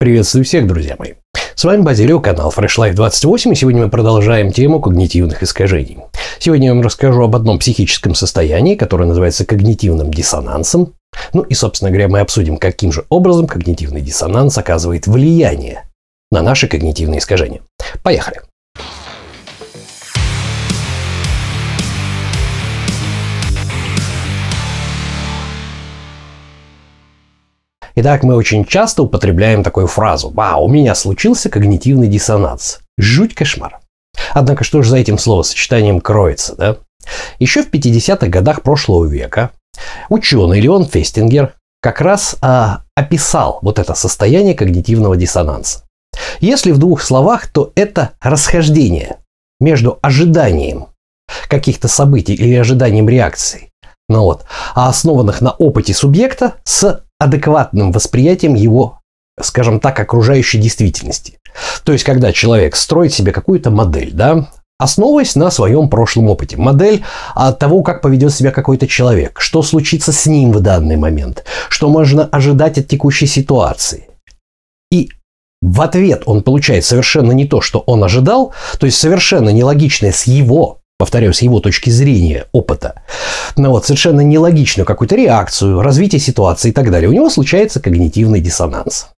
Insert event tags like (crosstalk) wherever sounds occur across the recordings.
Приветствую всех, друзья мои. С вами Базилио, канал Fresh Life 28, и сегодня мы продолжаем тему когнитивных искажений. Сегодня я вам расскажу об одном психическом состоянии, которое называется когнитивным диссонансом. Ну и, собственно говоря, мы обсудим, каким же образом когнитивный диссонанс оказывает влияние на наши когнитивные искажения. Поехали! Итак, мы очень часто употребляем такую фразу «Вау, у меня случился когнитивный диссонанс». Жуть кошмар. Однако что же за этим словосочетанием кроется, да? Еще в 50-х годах прошлого века ученый Леон Фестингер как раз а, описал вот это состояние когнитивного диссонанса. Если в двух словах, то это расхождение между ожиданием каких-то событий или ожиданием реакции, ну вот, а основанных на опыте субъекта с адекватным восприятием его, скажем так, окружающей действительности. То есть, когда человек строит себе какую-то модель, да, основываясь на своем прошлом опыте. Модель от того, как поведет себя какой-то человек, что случится с ним в данный момент, что можно ожидать от текущей ситуации. И в ответ он получает совершенно не то, что он ожидал, то есть совершенно нелогичное с его повторяю, с его точки зрения, опыта, ну вот, совершенно нелогичную какую-то реакцию, развитие ситуации и так далее, у него случается когнитивный диссонанс.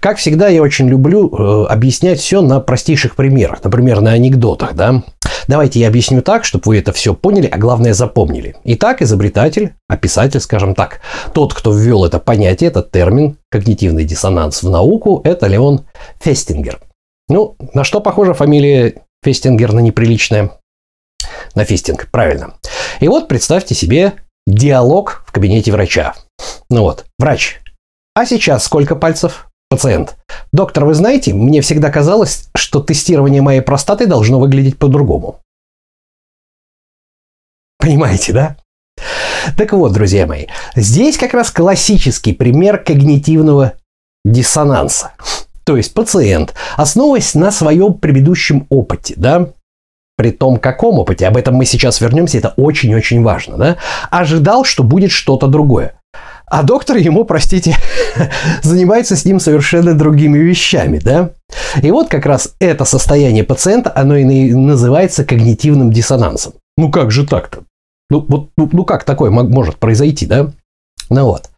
Как всегда, я очень люблю э, объяснять все на простейших примерах, например, на анекдотах, да. Давайте я объясню так, чтобы вы это все поняли, а главное запомнили. Итак, изобретатель, описатель, скажем так, тот, кто ввел это понятие, этот термин, когнитивный диссонанс в науку, это Леон Фестингер. Ну, на что похожа фамилия Фестингер на неприличная? На фистинг, правильно. И вот представьте себе диалог в кабинете врача. Ну вот, врач. А сейчас сколько пальцев? Пациент. Доктор, вы знаете, мне всегда казалось, что тестирование моей простаты должно выглядеть по-другому. Понимаете, да? Так вот, друзья мои, здесь как раз классический пример когнитивного диссонанса. То есть пациент, основываясь на своем предыдущем опыте, да, при том каком опыте, об этом мы сейчас вернемся, это очень-очень важно, да, ожидал, что будет что-то другое. А доктор ему, простите, (laughs) занимается с ним совершенно другими вещами, да? И вот как раз это состояние пациента, оно и называется когнитивным диссонансом. Ну как же так-то? Ну, вот, ну, ну как такое может произойти, да? Ну вот.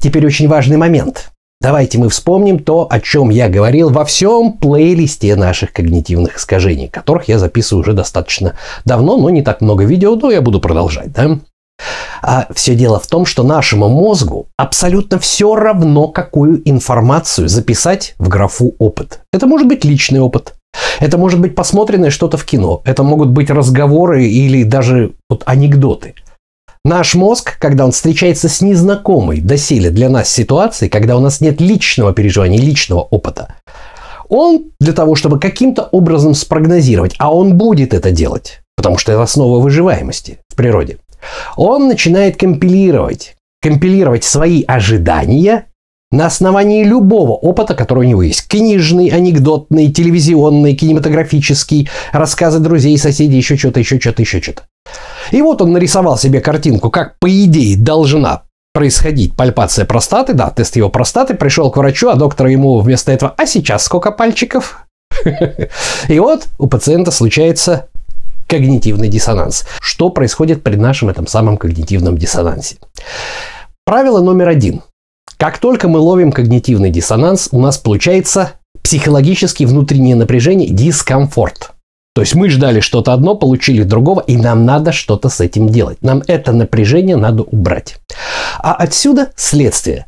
Теперь очень важный момент. Давайте мы вспомним то, о чем я говорил во всем плейлисте наших когнитивных искажений, которых я записываю уже достаточно давно, но не так много видео, но я буду продолжать, да? А все дело в том, что нашему мозгу абсолютно все равно, какую информацию записать в графу опыт. Это может быть личный опыт, это может быть посмотренное что-то в кино, это могут быть разговоры или даже вот анекдоты – Наш мозг, когда он встречается с незнакомой доселе для нас ситуацией, когда у нас нет личного переживания, личного опыта, он для того, чтобы каким-то образом спрогнозировать, а он будет это делать, потому что это основа выживаемости в природе, он начинает компилировать, компилировать свои ожидания на основании любого опыта, который у него есть. Книжный, анекдотный, телевизионный, кинематографический, рассказы друзей, соседей, еще что-то, еще что-то, еще что-то. И вот он нарисовал себе картинку, как по идее должна происходить пальпация простаты, да, тест его простаты, пришел к врачу, а доктор ему вместо этого, а сейчас сколько пальчиков? (laughs) И вот у пациента случается когнитивный диссонанс. Что происходит при нашем этом самом когнитивном диссонансе? Правило номер один. Как только мы ловим когнитивный диссонанс, у нас получается психологически внутреннее напряжение, дискомфорт. То есть мы ждали что-то одно, получили другого, и нам надо что-то с этим делать. Нам это напряжение надо убрать. А отсюда следствие.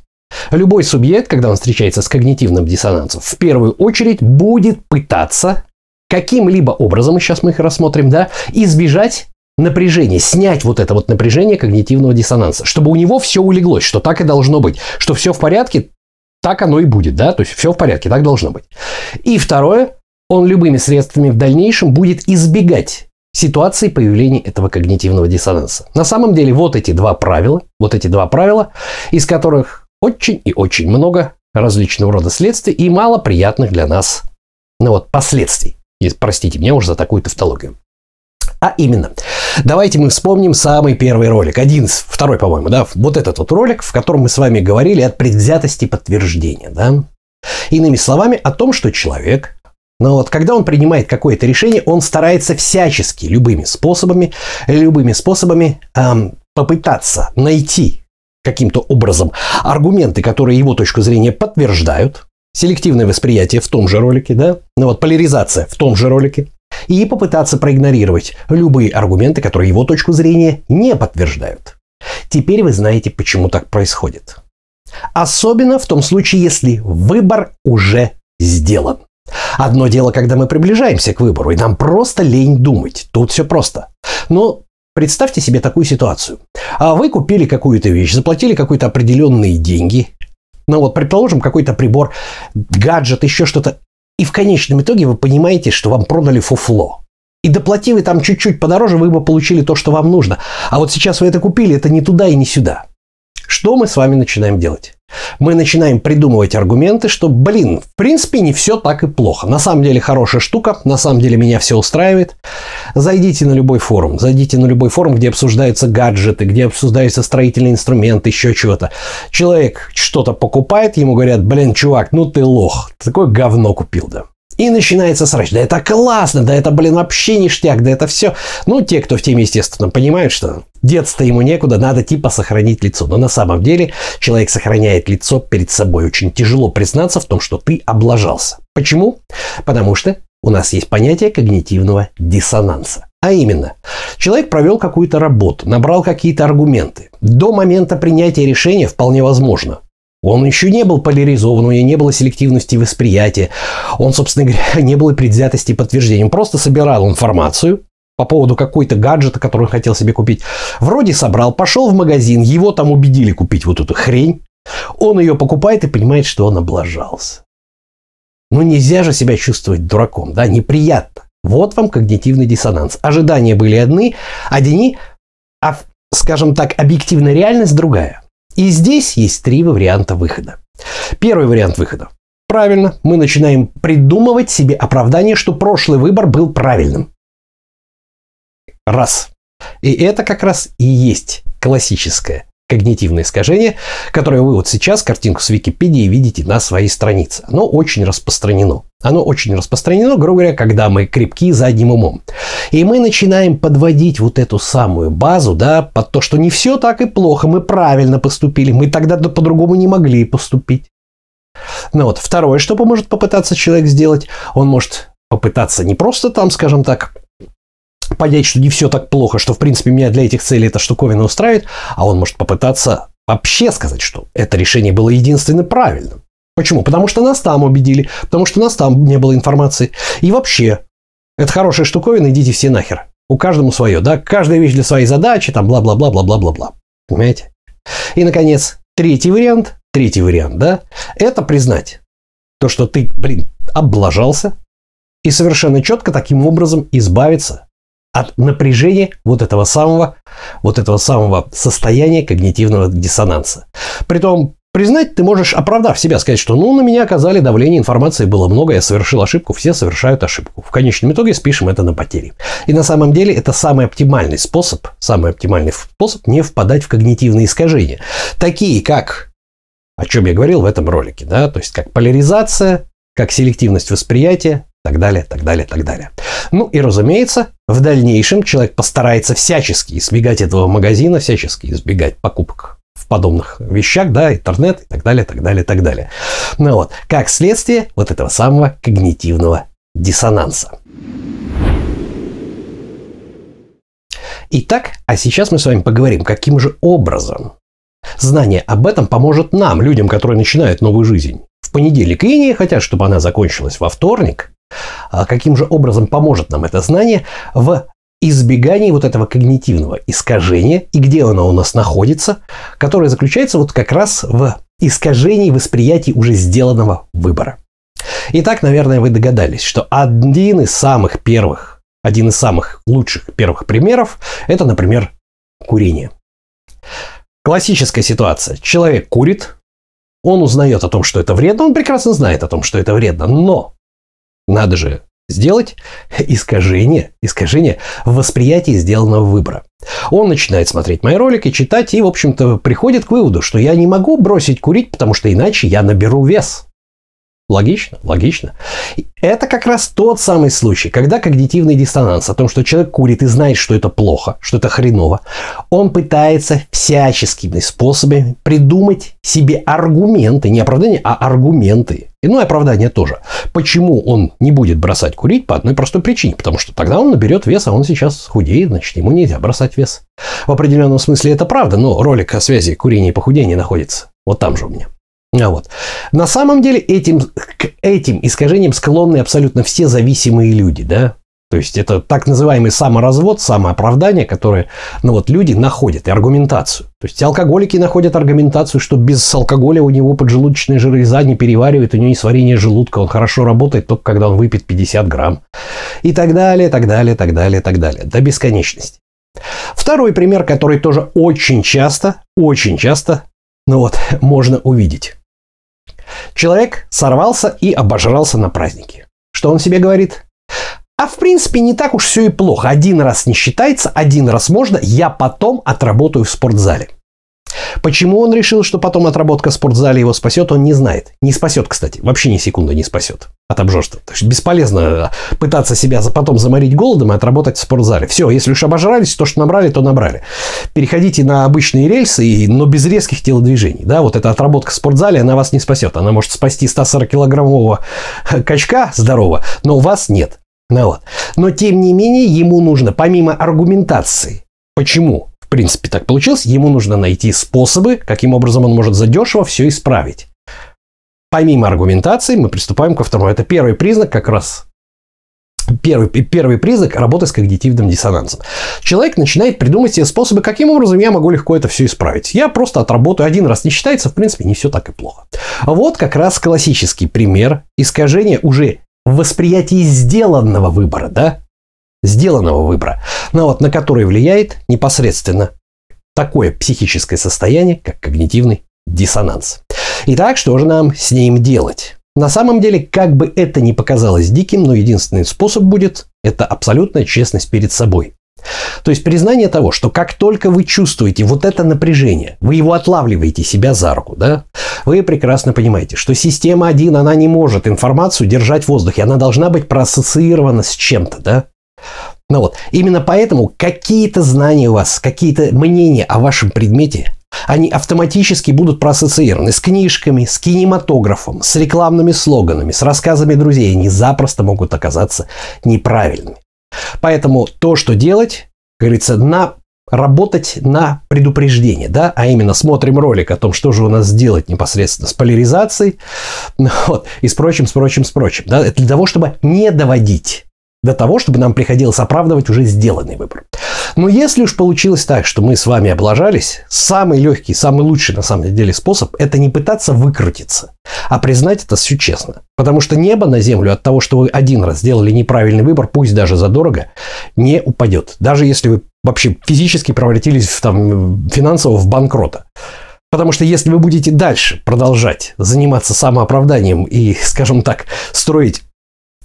Любой субъект, когда он встречается с когнитивным диссонансом, в первую очередь будет пытаться каким-либо образом, и сейчас мы их рассмотрим, да, избежать напряжение, снять вот это вот напряжение когнитивного диссонанса, чтобы у него все улеглось, что так и должно быть, что все в порядке, так оно и будет, да, то есть все в порядке, так должно быть. И второе, он любыми средствами в дальнейшем будет избегать ситуации появления этого когнитивного диссонанса. На самом деле вот эти два правила, вот эти два правила, из которых очень и очень много различного рода следствий и мало приятных для нас ну вот, последствий. И, простите меня уже за такую тавтологию. А именно, давайте мы вспомним самый первый ролик, один, второй, по-моему, да, вот этот вот ролик, в котором мы с вами говорили о предвзятости подтверждения, да. Иными словами, о том, что человек но вот когда он принимает какое-то решение, он старается всячески, любыми способами, любыми способами эм, попытаться найти каким-то образом аргументы, которые его точку зрения подтверждают, селективное восприятие в том же ролике, да, ну вот поляризация в том же ролике, и попытаться проигнорировать любые аргументы, которые его точку зрения не подтверждают. Теперь вы знаете, почему так происходит. Особенно в том случае, если выбор уже сделан. Одно дело, когда мы приближаемся к выбору, и нам просто лень думать. Тут все просто. Но представьте себе такую ситуацию. А вы купили какую-то вещь, заплатили какие-то определенные деньги, ну вот, предположим, какой-то прибор, гаджет, еще что-то. И в конечном итоге вы понимаете, что вам продали фуфло. И доплатив там чуть-чуть подороже, вы бы получили то, что вам нужно. А вот сейчас вы это купили, это не туда и не сюда. Что мы с вами начинаем делать? Мы начинаем придумывать аргументы, что, блин, в принципе, не все так и плохо. На самом деле хорошая штука, на самом деле меня все устраивает. Зайдите на любой форум, зайдите на любой форум, где обсуждаются гаджеты, где обсуждаются строительные инструменты, еще чего-то. Человек что-то покупает, ему говорят, блин, чувак, ну ты лох, такое говно купил, да. И начинается срач. Да это классно, да это, блин, вообще ништяк, да это все. Ну, те, кто в теме, естественно, понимают, что деться-то ему некуда, надо типа сохранить лицо. Но на самом деле человек сохраняет лицо перед собой. Очень тяжело признаться в том, что ты облажался. Почему? Потому что у нас есть понятие когнитивного диссонанса. А именно, человек провел какую-то работу, набрал какие-то аргументы. До момента принятия решения вполне возможно. Он еще не был поляризован, у него не было селективности восприятия. Он, собственно говоря, (laughs) не было предвзятости подтверждения. Он просто собирал информацию по поводу какой-то гаджета, который он хотел себе купить. Вроде собрал, пошел в магазин, его там убедили купить вот эту хрень. Он ее покупает и понимает, что он облажался. Ну нельзя же себя чувствовать дураком, да, неприятно. Вот вам когнитивный диссонанс. Ожидания были одни, одни, а, скажем так, объективная реальность другая. И здесь есть три варианта выхода. Первый вариант выхода. Правильно, мы начинаем придумывать себе оправдание, что прошлый выбор был правильным. Раз. И это как раз и есть классическое когнитивное искажение, которое вы вот сейчас картинку с Википедии видите на своей странице. Оно очень распространено. Оно очень распространено, грубо говоря, когда мы крепки задним умом. И мы начинаем подводить вот эту самую базу, да, под то, что не все так и плохо, мы правильно поступили, мы тогда по-другому не могли поступить. Ну вот, второе, что поможет попытаться человек сделать, он может попытаться не просто там, скажем так, понять, что не все так плохо, что в принципе меня для этих целей эта штуковина устраивает, а он может попытаться вообще сказать, что это решение было единственно правильным. Почему? Потому что нас там убедили, потому что нас там не было информации. И вообще, это хорошая штуковина, идите все нахер. У каждому свое, да? Каждая вещь для своей задачи, там бла-бла-бла-бла-бла-бла-бла. Понимаете? И, наконец, третий вариант, третий вариант, да, это признать то, что ты, блин, облажался, и совершенно четко таким образом избавиться от напряжения вот этого самого, вот этого самого состояния когнитивного диссонанса. Притом, признать ты можешь, оправдав себя, сказать, что ну на меня оказали давление, информации было много, я совершил ошибку, все совершают ошибку. В конечном итоге спишем это на потери. И на самом деле это самый оптимальный способ, самый оптимальный способ не впадать в когнитивные искажения. Такие как, о чем я говорил в этом ролике, да, то есть как поляризация, как селективность восприятия, так далее, так далее, так далее. Ну и, разумеется, в дальнейшем человек постарается всячески избегать этого магазина, всячески избегать покупок в подобных вещах, да, интернет и так далее, так далее, так далее. Ну вот, как следствие вот этого самого когнитивного диссонанса. Итак, а сейчас мы с вами поговорим, каким же образом знание об этом поможет нам, людям, которые начинают новую жизнь в понедельник и не хотят, чтобы она закончилась во вторник, каким же образом поможет нам это знание в избегании вот этого когнитивного искажения и где оно у нас находится, которое заключается вот как раз в искажении восприятия уже сделанного выбора. Итак, наверное, вы догадались, что один из самых первых, один из самых лучших первых примеров – это, например, курение. Классическая ситуация. Человек курит, он узнает о том, что это вредно, он прекрасно знает о том, что это вредно, но надо же сделать (laughs) искажение, искажение в восприятии сделанного выбора. Он начинает смотреть мои ролики, читать и, в общем-то, приходит к выводу, что я не могу бросить курить, потому что иначе я наберу вес. Логично, логично. Это как раз тот самый случай, когда когнитивный диссонанс о том, что человек курит и знает, что это плохо, что это хреново, он пытается всяческими способами придумать себе аргументы, не оправдания, а аргументы. И, ну и оправдание тоже. Почему он не будет бросать курить по одной простой причине? Потому что тогда он наберет вес, а он сейчас худеет, значит, ему нельзя бросать вес. В определенном смысле это правда, но ролик о связи курения и похудения находится вот там же у меня. А вот. На самом деле этим, к этим искажениям склонны абсолютно все зависимые люди, да? То есть это так называемый саморазвод, самооправдание, которое ну вот, люди находят, и аргументацию. То есть алкоголики находят аргументацию, что без алкоголя у него поджелудочная железа не переваривает, у него несварение желудка, он хорошо работает только когда он выпьет 50 грамм. И так далее, так далее, так далее, так далее. До бесконечности. Второй пример, который тоже очень часто, очень часто, ну вот, (laughs) можно увидеть. Человек сорвался и обожрался на празднике. Что он себе говорит? А в принципе не так уж все и плохо. Один раз не считается, один раз можно, я потом отработаю в спортзале. Почему он решил, что потом отработка в спортзале его спасет, он не знает. Не спасет, кстати. Вообще ни секунды не спасет от обжорства. То есть бесполезно пытаться себя потом заморить голодом и отработать в спортзале. Все, если уж обожрались, то, что набрали, то набрали. Переходите на обычные рельсы, но без резких телодвижений. Да, вот эта отработка в спортзале, она вас не спасет. Она может спасти 140-килограммового качка здорового, но у вас нет. Ну вот. Но тем не менее ему нужно, помимо аргументации, почему принципе так получилось, ему нужно найти способы, каким образом он может задешево все исправить. Помимо аргументации мы приступаем ко второму. Это первый признак как раз Первый, первый признак работы с когнитивным диссонансом. Человек начинает придумать себе способы, каким образом я могу легко это все исправить. Я просто отработаю один раз, не считается, в принципе, не все так и плохо. Вот как раз классический пример искажения уже восприятии сделанного выбора, да? Сделанного выбора, но вот на который влияет непосредственно такое психическое состояние, как когнитивный диссонанс. Итак, что же нам с ним делать? На самом деле, как бы это ни показалось диким, но единственный способ будет – это абсолютная честность перед собой. То есть признание того, что как только вы чувствуете вот это напряжение, вы его отлавливаете себя за руку, да, вы прекрасно понимаете, что система 1, она не может информацию держать в воздухе, она должна быть проассоциирована с чем-то, да. Ну вот, именно поэтому какие-то знания у вас, какие-то мнения о вашем предмете, они автоматически будут проассоциированы с книжками, с кинематографом, с рекламными слоганами, с рассказами друзей. Они запросто могут оказаться неправильными. Поэтому то, что делать, говорится, на работать на предупреждение, да, а именно смотрим ролик о том, что же у нас сделать непосредственно с поляризацией, (laughs) вот, и с прочим, с прочим, с прочим, да, это для того, чтобы не доводить до того, чтобы нам приходилось оправдывать уже сделанный выбор. Но если уж получилось так, что мы с вами облажались, самый легкий, самый лучший на самом деле способ – это не пытаться выкрутиться, а признать это все честно. Потому что небо на землю от того, что вы один раз сделали неправильный выбор, пусть даже задорого, не упадет. Даже если вы вообще физически превратились в, там, финансово в банкрота. Потому что если вы будете дальше продолжать заниматься самооправданием и, скажем так, строить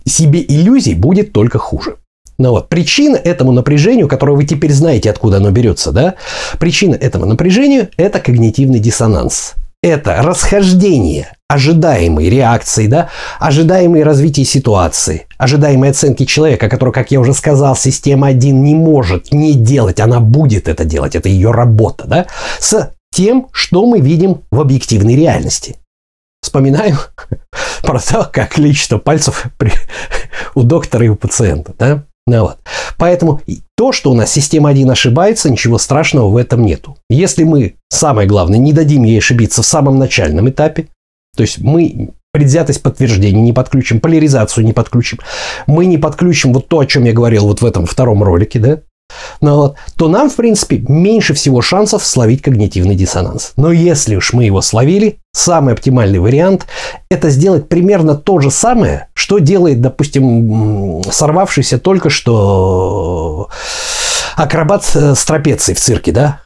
себе иллюзий будет только хуже. Ну вот, причина этому напряжению, которое вы теперь знаете, откуда оно берется, да, причина этому напряжению – это когнитивный диссонанс. Это расхождение ожидаемой реакции, да, ожидаемой развития ситуации, ожидаемой оценки человека, который, как я уже сказал, система 1 не может не делать, она будет это делать, это ее работа, да, с тем, что мы видим в объективной реальности. Вспоминаем (laughs) про то, как количество пальцев при, у доктора и у пациента. Да? Ну, вот. Поэтому то, что у нас система 1 ошибается, ничего страшного в этом нету. Если мы, самое главное, не дадим ей ошибиться в самом начальном этапе, то есть мы предвзятость подтверждения не подключим, поляризацию не подключим, мы не подключим вот то, о чем я говорил вот в этом втором ролике, да, ну, вот, то нам, в принципе, меньше всего шансов словить когнитивный диссонанс. Но если уж мы его словили, самый оптимальный вариант – это сделать примерно то же самое, что делает, допустим, сорвавшийся только что акробат с трапецией в цирке, да?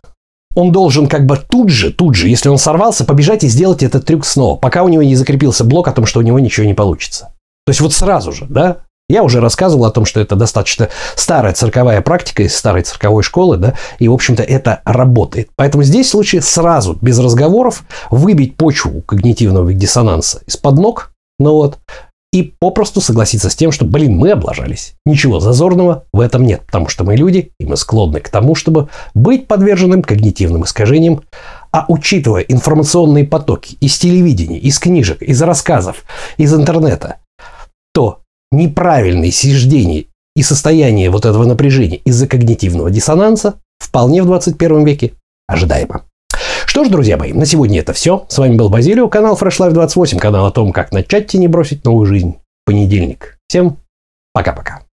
Он должен как бы тут же, тут же, если он сорвался, побежать и сделать этот трюк снова, пока у него не закрепился блок о том, что у него ничего не получится. То есть вот сразу же, да, я уже рассказывал о том, что это достаточно старая цирковая практика из старой цирковой школы, да, и, в общем-то, это работает. Поэтому здесь в случае сразу, без разговоров, выбить почву когнитивного диссонанса из-под ног, Ну вот. И попросту согласиться с тем, что, блин, мы облажались. Ничего зазорного в этом нет, потому что мы люди, и мы склонны к тому, чтобы быть подверженным когнитивным искажениям. А учитывая информационные потоки из телевидения, из книжек, из рассказов, из интернета, неправильные суждения и состояние вот этого напряжения из-за когнитивного диссонанса вполне в 21 веке ожидаемо. Что ж, друзья мои, на сегодня это все. С вами был Базилио, канал Fresh Life 28, канал о том, как начать и не бросить новую жизнь. Понедельник. Всем пока-пока.